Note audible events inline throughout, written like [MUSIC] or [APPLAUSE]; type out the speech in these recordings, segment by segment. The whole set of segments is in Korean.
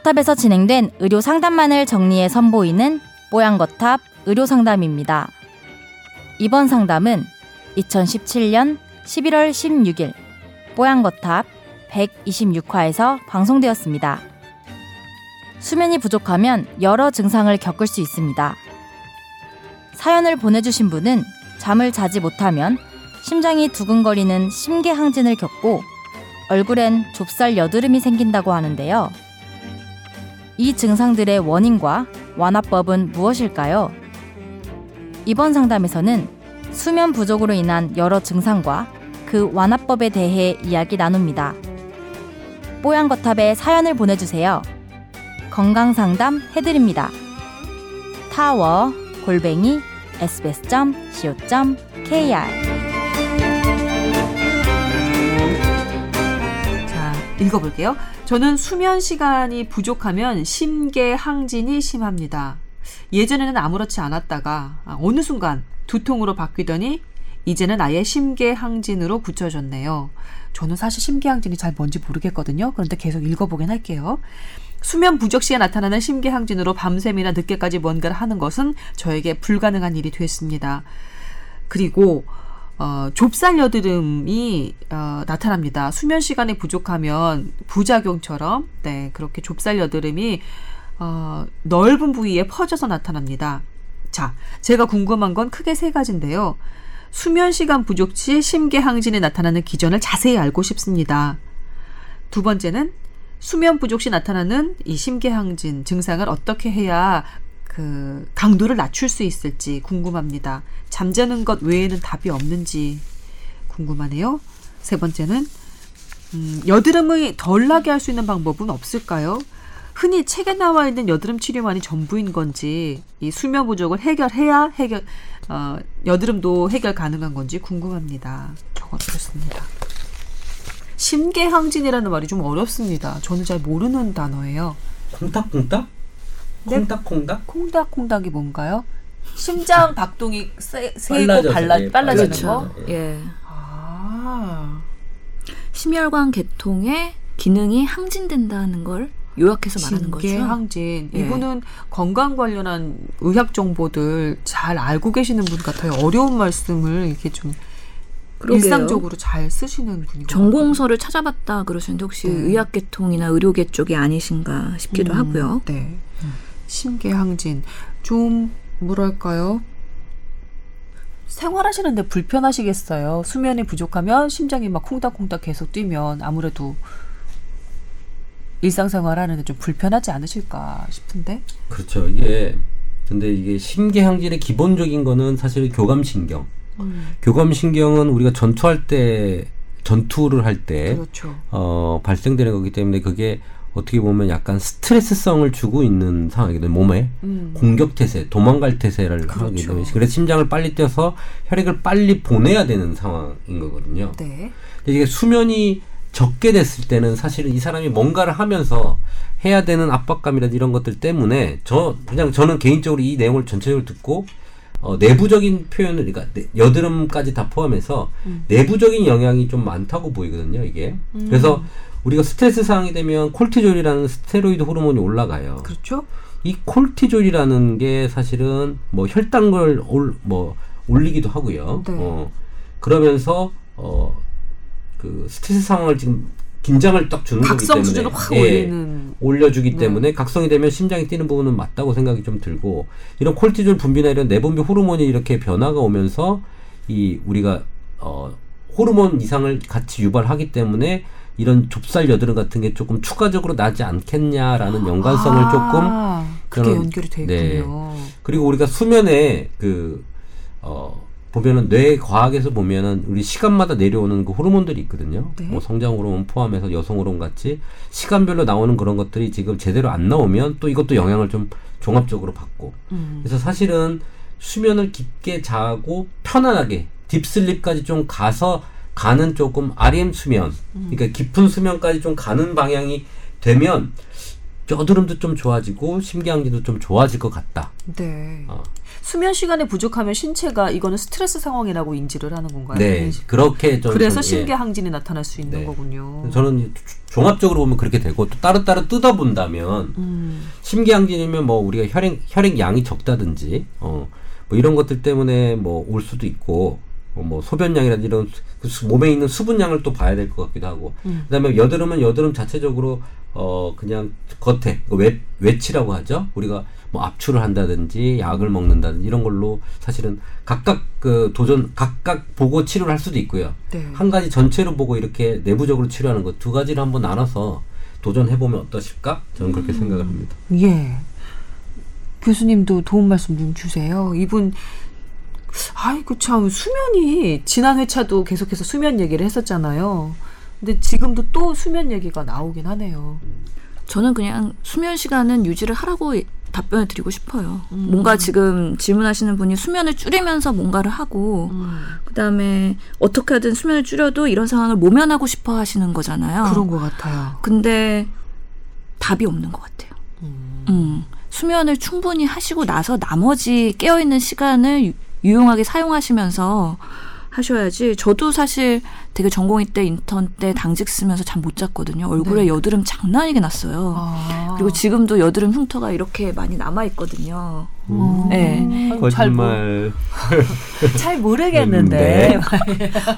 뽀양거탑에서 진행된 의료 상담만을 정리해 선보이는 뽀양거탑 의료 상담입니다. 이번 상담은 2017년 11월 16일 뽀양거탑 126화에서 방송되었습니다. 수면이 부족하면 여러 증상을 겪을 수 있습니다. 사연을 보내주신 분은 잠을 자지 못하면 심장이 두근거리는 심계항진을 겪고 얼굴엔 좁쌀 여드름이 생긴다고 하는데요. 이 증상들의 원인과 완화법은 무엇일까요? 이번 상담에서는 수면 부족으로 인한 여러 증상과 그 완화법에 대해 이야기 나눕니다. 뽀얀거탑에 사연을 보내주세요. 건강상담 해드립니다. 타워 골뱅이 sbs.co.kr 자, 읽어볼게요. 저는 수면 시간이 부족하면 심계 항진이 심합니다. 예전에는 아무렇지 않았다가 아, 어느 순간 두통으로 바뀌더니 이제는 아예 심계항진으로 붙여졌네요. 저는 사실 심계항진이 잘 뭔지 모르겠거든요. 그런데 계속 읽어보긴 할게요. 수면 부족 시에 나타나는 심계항진으로 밤샘이나 늦게까지 뭔가를 하는 것은 저에게 불가능한 일이 됐습니다. 그리고 어, 좁쌀 여드름이 어, 나타납니다. 수면 시간이 부족하면 부작용처럼 네 그렇게 좁쌀 여드름이 어, 넓은 부위에 퍼져서 나타납니다. 자, 제가 궁금한 건 크게 세 가지인데요. 수면 시간 부족 시 심계항진이 나타나는 기전을 자세히 알고 싶습니다. 두 번째는 수면 부족 시 나타나는 이 심계항진 증상을 어떻게 해야 그 강도를 낮출 수 있을지 궁금합니다. 잠자는 것 외에는 답이 없는지 궁금하네요. 세 번째는 음, 여드름이 덜 나게 할 수 있는 방법은 없을까요? 흔히 책에 나와 있는 여드름 치료만이 전부인 건지 이 수면 부족을 해결해야 해결 어, 여드름도 해결 가능한 건지 궁금합니다. 적어드렸습니다. 심계항진이라는 말이 좀 어렵습니다. 저는 잘 모르는 단어예요. 콩닥콩닥? 네. 콩닥콩닥? 콩닥콩닥이 뭔가요? 심장 [LAUGHS] 박동이 세, 세고 발라, 예, 빨라지는 그렇죠. 거? 예. 아, 심혈관 계통의 기능이 항진된다는 걸 요약해서 말하는 거죠. 심계항진. 예. 이분은 건강 관련한 의학 정보들 잘 알고 계시는 분 같아요. 어려운 말씀을 이렇게 좀 그러게요. 일상적으로 잘 쓰시는 분이고. 전공서를 찾아봤다 그러시는데 혹시 네. 의학계통이나 의료계 쪽이 아니신가 싶기도 음, 하고요. 네. 심계항진. 좀 뭐랄까요? 생활하시는데 불편하시겠어요. 수면이 부족하면 심장이 막 콩닥콩닥 계속 뛰면 아무래도 일상생활 하는데 좀 불편하지 않으실까 싶은데. 그렇죠. 이게 근데 이게 심계항진의 기본적인 거는 사실 교감신경. 음, 교감신경은 우리가 전투할 때 전투를 할때 그렇죠. 어, 발생되는 거기 때문에 그게 어떻게 보면 약간 스트레스성을 주고 있는 상황이거든요. 몸에 음. 공격 태세, 도망갈 태세를 하기 그렇죠. 때문에 그래서 심장을 빨리 뛰어서 혈액을 빨리 보내야 되는 상황인 거거든요. 네. 근데 이게 수면이 적게 됐을 때는 사실은 이 사람이 뭔가를 하면서 해야 되는 압박감이라든지 이런 것들 때문에 저 그냥 저는 개인적으로 이 내용을 전체적으로 듣고 어, 내부적인 표현을 그러니까 내- 여드름까지 다 포함해서 음. 내부적인 영향이 좀 많다고 보이거든요 이게 그래서 우리가 스트레스 상황이 되면 콜티졸이라는 스테로이드 호르몬이 올라가요. 그렇죠. 이 콜티졸이라는 게 사실은 뭐 혈당을 올, 뭐 올리기도 하고요. 네. 어, 그러면서 어, 그 스트레스 상황을 지금 긴장을 딱 주는 거기 각성 때문에 수준을 확 예, 올리는. 올려주기 네. 때문에 각성이 되면 심장이 뛰는 부분은 맞다고 생각이 좀 들고 이런 콜티졸 분비나 이런 내분비 호르몬이 이렇게 변화가 오면서 이 우리가 어, 호르몬 이상을 같이 유발하기 때문에 이런 좁쌀 여드름 같은 게 조금 추가적으로 나지 않겠냐라는 연관성을 조금 아, 그게 저는- 연결이 돼 네. 있군요. 그리고 우리가 수면에 그, 어, 보면은 뇌 과학에서 보면은 우리 시간마다 내려오는 그 호르몬들이 있거든요. 네. 뭐 성장 호르몬 포함해서 여성 호르몬 같이 시간별로 나오는 그런 것들이 지금 제대로 안 나오면 또 이것도 영향을 좀 종합적으로 받고. 음. 그래서 사실은 수면을 깊게 자고 편안하게 딥슬립까지 좀 가서 가는 조금 REM 수면, 그러니까 깊은 수면까지 좀 가는 방향이 되면 여드름도 좀 좋아지고 심경지도 좀 좋아질 것 같다. 네. 어. 수면 시간이 부족하면 신체가 이거는 스트레스 상황이라고 인지를 하는 건가요? 네, 그렇게 좀 그래서 좀, 예. 심계항진이 나타날 수 있는 네. 거군요. 저는 종합적으로 보면 그렇게 되고 또 따로따로 뜯어 본다면 음. 심계항진이면 뭐 우리가 혈액 혈액 양이 적다든지 어 뭐 이런 것들 때문에 뭐 올 수도 있고 어, 뭐 소변량이라든지 이런 그 수- 몸에 있는 수분량을 또 봐야 될 것 같기도 하고 음. 그다음에 여드름은 여드름 자체적으로 어 그냥 겉에 그 외, 외치라고 하죠 우리가 뭐 압출을 한다든지 약을 먹는다든지 이런 걸로 사실은 각각 그 도전 각각 보고 치료를 할 수도 있고요 네. 한 가지 전체로 보고 이렇게 내부적으로 치료하는 것 두 가지를 한번 나눠서 도전해 보면 어떠실까 저는 그렇게 생각을 합니다. 예. 교수님도 도움 말씀 좀 주세요. 이분 아이고 참 수면이 지난 회차도 계속해서 수면 얘기를 했었잖아요. 근데 지금도 또 수면 얘기가 나오긴 하네요. 저는 그냥 수면 시간은 유지를 하라고 답변을 드리고 싶어요. 음. 뭔가 지금 질문하시는 분이 수면을 줄이면서 뭔가를 하고 그다음에 어떻게 하든 수면을 줄여도 이런 상황을 모면하고 싶어 하시는 거잖아요. 그런 것 같아요. 근데 답이 없는 것 같아요. 음. 음, 수면을 충분히 하시고 나서 나머지 깨어있는 시간을 유- 유용하게 사용하시면서 하셔야지. 저도 사실 되게 전공의 때 인턴 때 당직 쓰면서 잠 못 잤거든요. 얼굴에 네. 여드름 장난이게 났어요. 아. 그리고 지금도 여드름 흉터가 이렇게 많이 남아 있거든요. 음. 네. 거짓말. 잘, [LAUGHS] 잘 모르겠는데.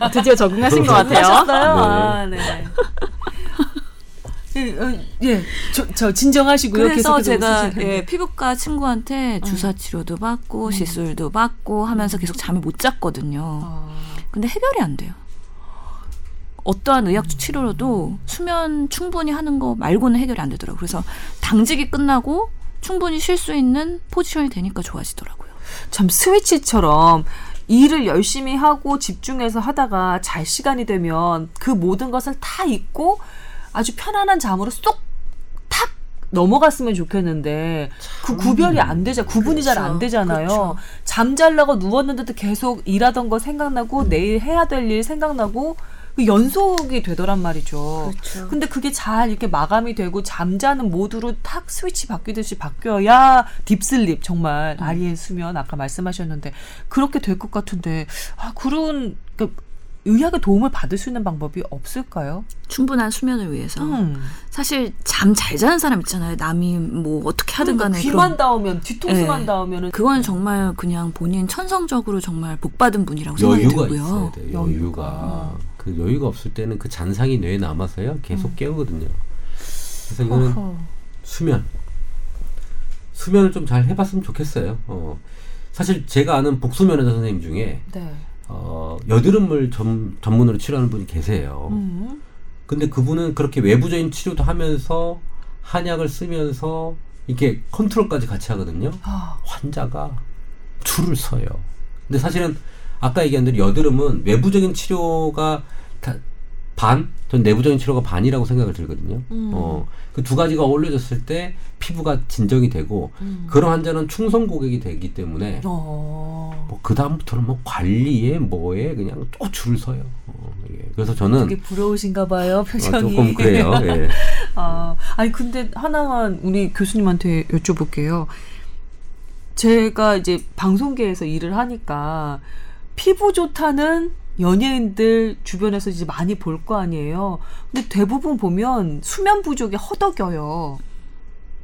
어, [LAUGHS] 드디어 적응하신 것 [LAUGHS] 같아요. 네. 아, 네. 예, 어, 예, 저, 저 진정하시고요. 그래서 제가. 예, 피부과 친구한테 주사 치료도 받고 시술도 받고 하면서 계속 잠을 못 잤거든요. 아, 근데 해결이 안 돼요. 어떠한 의학 치료로도 수면 충분히 하는 거 말고는 해결이 안 되더라고요. 그래서 당직이 끝나고 충분히 쉴 수 있는 포지션이 되니까 좋아지더라고요. 참 스위치처럼 일을 열심히 하고 집중해서 하다가 잘 시간이 되면 그 모든 것을 다 잊고 아주 편안한 잠으로 쏙 탁 넘어갔으면 좋겠는데 그 구별이 안 되자 구분이 잘 안. 되잖아요. 그렇죠. 잠 잘라고 누웠는데도 계속 일하던 거 생각나고 내일 해야 될 일 생각나고 그 연속이 되더란 말이죠. 그렇죠. 근데 그게 잘 이렇게 마감이 되고 잠자는 모드로 탁 스위치 바뀌듯이 바뀌어야 딥슬립 정말 음. 아리의 수면 아까 말씀하셨는데 그렇게 될 것 같은데 아 그런 그 의학의 도움을 받을 수 있는 방법이 없을까요? 충분한 수면을 위해서 음. 사실 잠 잘 자는 사람 있잖아요. 남이 뭐 어떻게 하든 그러니까 간에 귀만 그런 닿으면 뒤통수만 네. 닿으면은 그건 정말 그냥 본인 천성적으로 정말 복 받은 분이라고 생각이 여유가 들고요. 있어야 돼요. 여유가. 여유가. 그 여유가 없을 때는 그 잔상이 뇌에 남아서요. 계속 깨우거든요. 그래서 이거는 어허. 수면. 수면을 좀 잘 해봤으면 좋겠어요. 어. 사실 제가 아는 복수면 의사 선생님 중에 네. 어, 여드름을 전, 전문으로 치료하는 분이 계세요. 음. 근데 그분은 그렇게 외부적인 치료도 하면서 한약을 쓰면서 이렇게 컨트롤까지 같이 하거든요. 아, 환자가 줄을 서요. 근데 사실은 아까 얘기한 대로 여드름은 외부적인 치료가 다 반, 전 내부적인 치료가 반이라고 생각을 들거든요. 음. 어, 그 두 가지가 어울려졌을 때 피부가 진정이 되고 음. 그런 환자는 충성 고객이 되기 때문에 어. 뭐그 다음부터는 뭐 관리에 뭐에 그냥 또 줄을 서요. 어, 예. 그래서 저는 되게 부러우신가 봐요 어, 표정이. 조금 그래요. [LAUGHS] 예. 아, 아니 근데 하나만 우리 교수님한테 여쭤볼게요. 제가 이제 방송계에서 일을 하니까 피부 좋다는 연예인들 주변에서 이제 많이 볼 거 아니에요. 근데 대부분 보면 수면 부족에 허덕여요.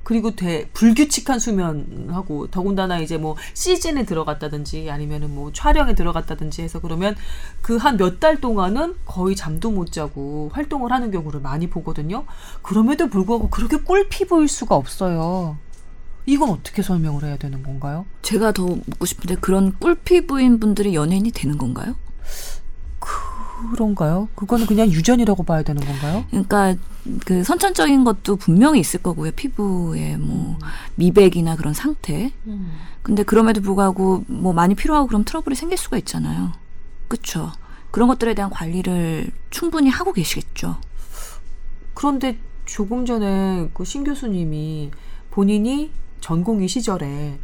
그리고 대, 불규칙한 수면하고 더군다나 이제 뭐 시즌에 들어갔다든지 아니면은 뭐 촬영에 들어갔다든지 해서 그러면 그 한 몇 달 동안은 거의 잠도 못 자고 활동을 하는 경우를 많이 보거든요. 그럼에도 불구하고 그렇게 꿀 피부일 수가 없어요. 이건 어떻게 설명을 해야 되는 건가요? 제가 더 묻고 싶은데 그런 꿀 피부인 분들이 연예인이 되는 건가요? 그런가요? 그거는 그냥 유전이라고 봐야 되는 건가요? 그러니까 그 선천적인 것도 분명히 있을 거고요. 피부에 뭐 미백이나 그런 상태. 근데 그럼에도 불구하고 뭐 많이 필요하고 그럼 트러블이 생길 수가 있잖아요. 그렇죠. 그런 것들에 대한 관리를 충분히 하고 계시겠죠. 그런데 조금 전에 그 신 교수님이 본인이 전공의 시절에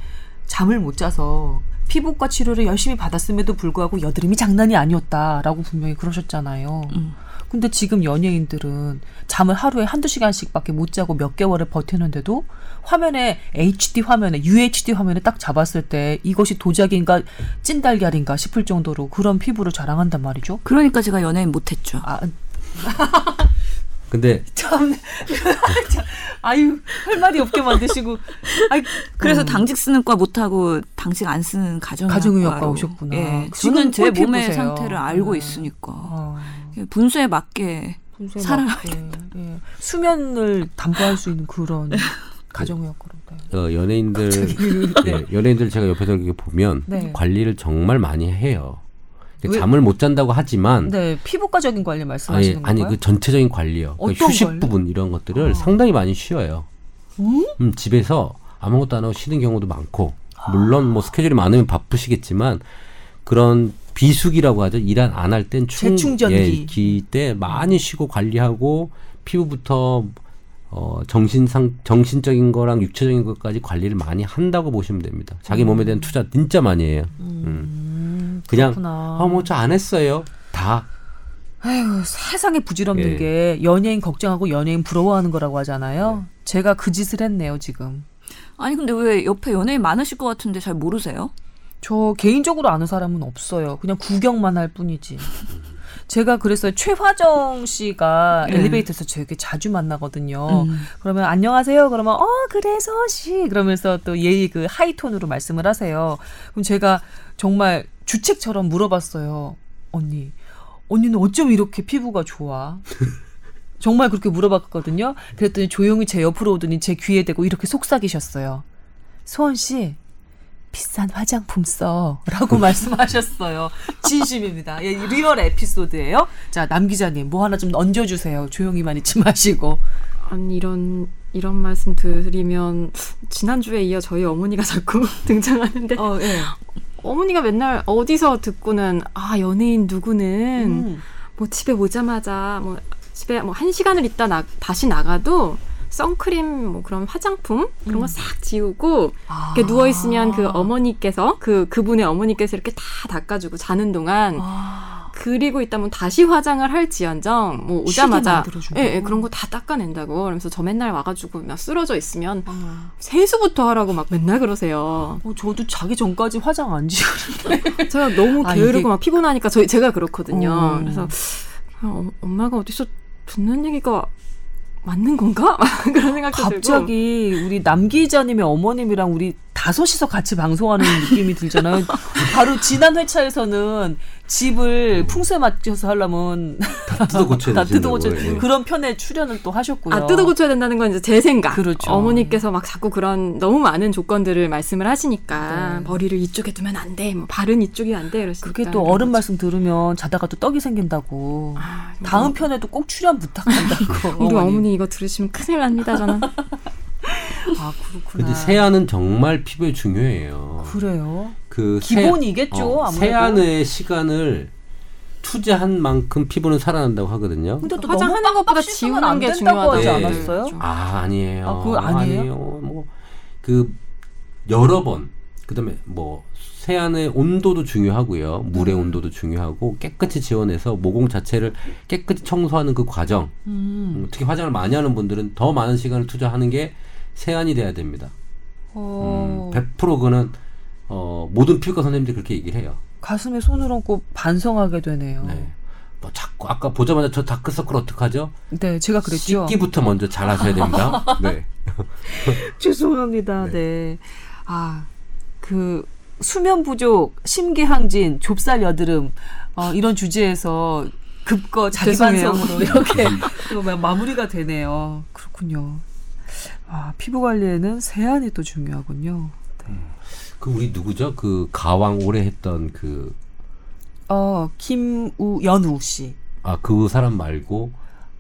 잠을 못 자서 피부과 치료를 열심히 받았음에도 불구하고 여드름이 장난이 아니었다라고 분명히 그러셨잖아요. 음. 근데 지금 연예인들은 잠을 하루에 한두 시간씩밖에 못 자고 몇 개월을 버티는데도 화면에 HD 화면에 UHD 화면에 딱 잡았을 때 이것이 도자기인가 찐달걀인가 싶을 정도로 그런 피부를 자랑한단 말이죠. 그러니까 제가 연예인 못했죠. 아, [LAUGHS] 근데 참, [LAUGHS] 아유 할 말이 없게 만드시고, 아이 그래서 음. 당직 쓰는 과 못하고 당직 안 쓰는. 가정의학과 오셨구나. 예, 지금 저는 제꼴 몸의 피부세요. 상태를 알고 음. 있으니까 어, 분수에 맞게 살아야 막, 예, 예. 수면을 담보할 수 있는 그런 가정의학과로. 네. 어, 연예인들 예, 연예인들 제가 옆에서 이렇게 보면 네. 관리를 정말 많이 해요. 왜- 잠을 못 잔다고 하지만 네, 피부과적인 관리 아니 말씀하시는 건가요? 아니 그 전체적인 관리요. 그러니까 휴식 관리? 부분 이런 것들을 아. 상당히 많이 쉬어요. 음? 음, 집에서 아무것도 안 하고 쉬는 경우도 많고 물론 뭐 스케줄이 많으면 바쁘시겠지만 그런 비수기라고 하죠. 일안할땐 재충전기. 예, 기때 많이 쉬고 관리하고 피부부터 어, 정신상 정신적인 거랑 육체적인 것까지 관리를 많이 한다고 보시면 됩니다. 자기 몸에 대한 투자 진짜 많이 해요. 음. 음, 그냥 그렇구나. 아뭐저 안 했어요. 다 아유, 세상에 부질없는 예. 게 연예인 걱정하고 연예인 부러워하는 거라고 하잖아요. 네. 제가 그 짓을 했네요, 지금. 아니 근데 왜 옆에 연예인 많으실 것 같은데 잘 모르세요? 저 개인적으로 아는 사람은 없어요. 그냥 구경만 할 뿐이지. [LAUGHS] 제가 그래서 최화정 씨가 네. 엘리베이터에서 되게 자주 만나거든요. 음. 그러면 안녕하세요. 그러면 어 그래서 씨 그러면서 또 예의 그 하이톤으로 말씀을 하세요. 그럼 제가 정말 주책처럼 물어봤어요. 언니, 언니는 어쩜 이렇게 피부가 좋아? 정말 그렇게 물어봤거든요. 그랬더니 조용히 제 옆으로 오더니 제 귀에 대고 이렇게 속삭이셨어요. 소원 씨, 비싼 화장품 써 라고 [LAUGHS] 말씀하셨어요. 진심입니다. 예, 리얼 에피소드예요. 자, 남 기자님 뭐 하나 좀 얹어주세요. 조용히만 있지 마시고. 아니 이런 이런 말씀 드리면 지난주에 이어 저희 어머니가 자꾸 [LAUGHS] 등장하는데 어, 예. 어머니가 맨날 어디서 듣고는 아 연예인 누구는 음. 뭐 집에 오자마자 뭐 집에 뭐 한 시간을 있다 나, 다시 나가도 선크림 뭐 그런 화장품 그런 거 싹 지우고 아. 이렇게 누워 있으면 그 어머니께서 그 그분의 어머니께서 이렇게 다 닦아주고 자는 동안 아. 그리고 있다면 다시 화장을 할지언정 뭐 오자마자? 예, 예, 그런 거 다 닦아낸다고 그러면서 저 맨날 와가지고 막 쓰러져 있으면 아. 세수부터 하라고 막 맨날 그러세요. 어, 저도 자기 전까지 화장 안 지우는데. [LAUGHS] 제가 너무 아, 게으르고 이게- 막 피곤하니까 저희 제가 그렇거든요. 어. 그래서 어, 엄마가 어디서 듣는 얘기가 맞는 건가? [LAUGHS] 막 그런 생각도 들고. 갑자기 우리 남 기자님의 어머님이랑 우리 다섯이서 같이 방송하는 느낌이 들잖아요. 바로 지난 회차에서는 집을 풍수에 맞춰서 하려면 다 뜯어 고쳐야 [LAUGHS] 다 뜯어 예. 그런 편에 출연을 또 하셨고요. 아 뜯어 고쳐야 된다는 건 이제 제 생각. 그렇죠. 어머니께서 막 자꾸 그런 너무 많은 조건들을 말씀을 하시니까 네. 머리를 이쪽에 두면 안 돼, 뭐 발은 이쪽이 안 돼, 이러시니까. 그게 또 어른 말씀 들으면 자다가 또 떡이 생긴다고. 아, 다음 편에도 꼭 출연 부탁한다고. 우리 어머니 이거 들으시면 큰일 납니다, 저는. [LAUGHS] 아 그렇구나. 근데 세안은 정말 피부에 중요해요. 그래요. 그 기본이겠죠, 어, 아무래도. 세안의 시간을 투자한 만큼 피부는 살아난다고 하거든요. 근데 또 화장하는 것보다 지우는 안게 된다고 하지 중요하다. 않았어요? 좀. 아 아니에요. 아, 그거 아니에요? 뭐 그 여러 번 그다음에 뭐 세안의 온도도 중요하고요. 물의 음. 온도도 중요하고 깨끗이 지워내서 모공 자체를 깨끗이 청소하는 그 과정. 음. 음, 특히 화장을 많이 하는 분들은 더 많은 시간을 투자하는 게 세안이 돼야 됩니다. 어, 음, 100% 그거는 어, 모든 피부과 선생님들이 그렇게 얘기를 해요. 가슴에 손을 얹고 반성하게 되네요. 네. 뭐 자꾸 아까 보자마자 저 다크서클 어떡하죠? 네, 제가 그랬죠. 씻기부터 먼저 잘 하셔야 됩니다. [LAUGHS] 네. [LAUGHS] 죄송합니다. 네. 아, 그 수면 부족, 심기항진, 좁쌀 여드름 어, 이런 주제에서 급거 자기 죄송해요. 반성으로 이렇게 [LAUGHS] 또 마- 마무리가 되네요. 그렇군요. 아, 피부 관리에는 세안이 또 중요하군요. 그 우리 누구죠? 그 가왕 오래 했던 그 어, 김우 연우 씨. 아, 그 사람 말고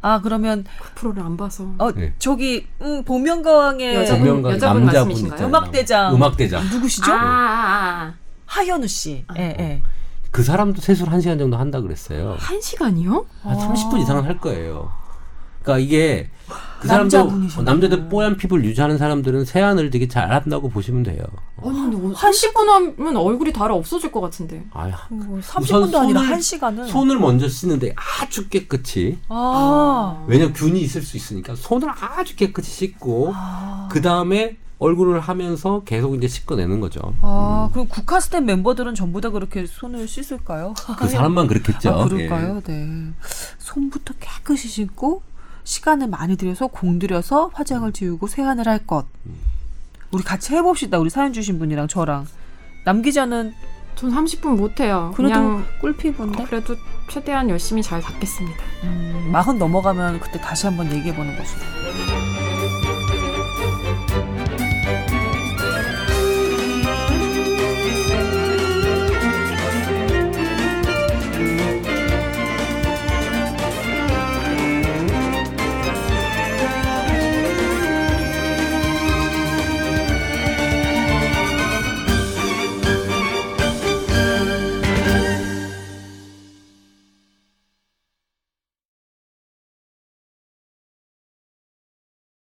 아, 그러면 그 프로를 안 봐서. 어, 네. 저기 음, 보명가왕의 여자분- 여자분 남자분 말씀이신가요? 음악대장. 음악대장. 누구시죠? 아, 아, 아. 하현우 씨. 예, 예. 그 사람도 세수를 한 시간 정도 한다 그랬어요. 한 시간이요? 한 아. 30분 이상은 할 거예요. 그러니까 이게 그 사람도. 남자들 뽀얀 피부를 유지하는 사람들은 세안을 되게 잘 한다고 보시면 돼요. 아니 근데 뭐한 10분 하면 얼굴이 달아 없어질 것 같은데. 아, 뭐 우선 30분도 아니라 손을- 1시간은 손을 먼저 씻는데 아주 깨끗이. 아. 왜냐면 균이 있을 수 있으니까 손을 아주 깨끗이 씻고 아. 그 다음에 얼굴을 하면서 계속 이제 씻어내는 거죠. 아, 그럼 국카스텐 멤버들은 전부 다 그렇게 손을 씻을까요? 그 사람만 그렇겠죠. 아, 그럴까요? 네. 손부터 깨끗이 씻고 시간을 많이 들여서 공들여서 화장을 지우고 세안을 할 것. 우리 같이 해봅시다. 우리 사연 주신 분이랑 저랑. 남 기자는 전 30분 못해요. 그래도 그냥 꿀피부인데 그래도 최대한 열심히 잘 닦겠습니다. 음, 마흔 넘어가면 그때 다시 한번 얘기해보는 거죠.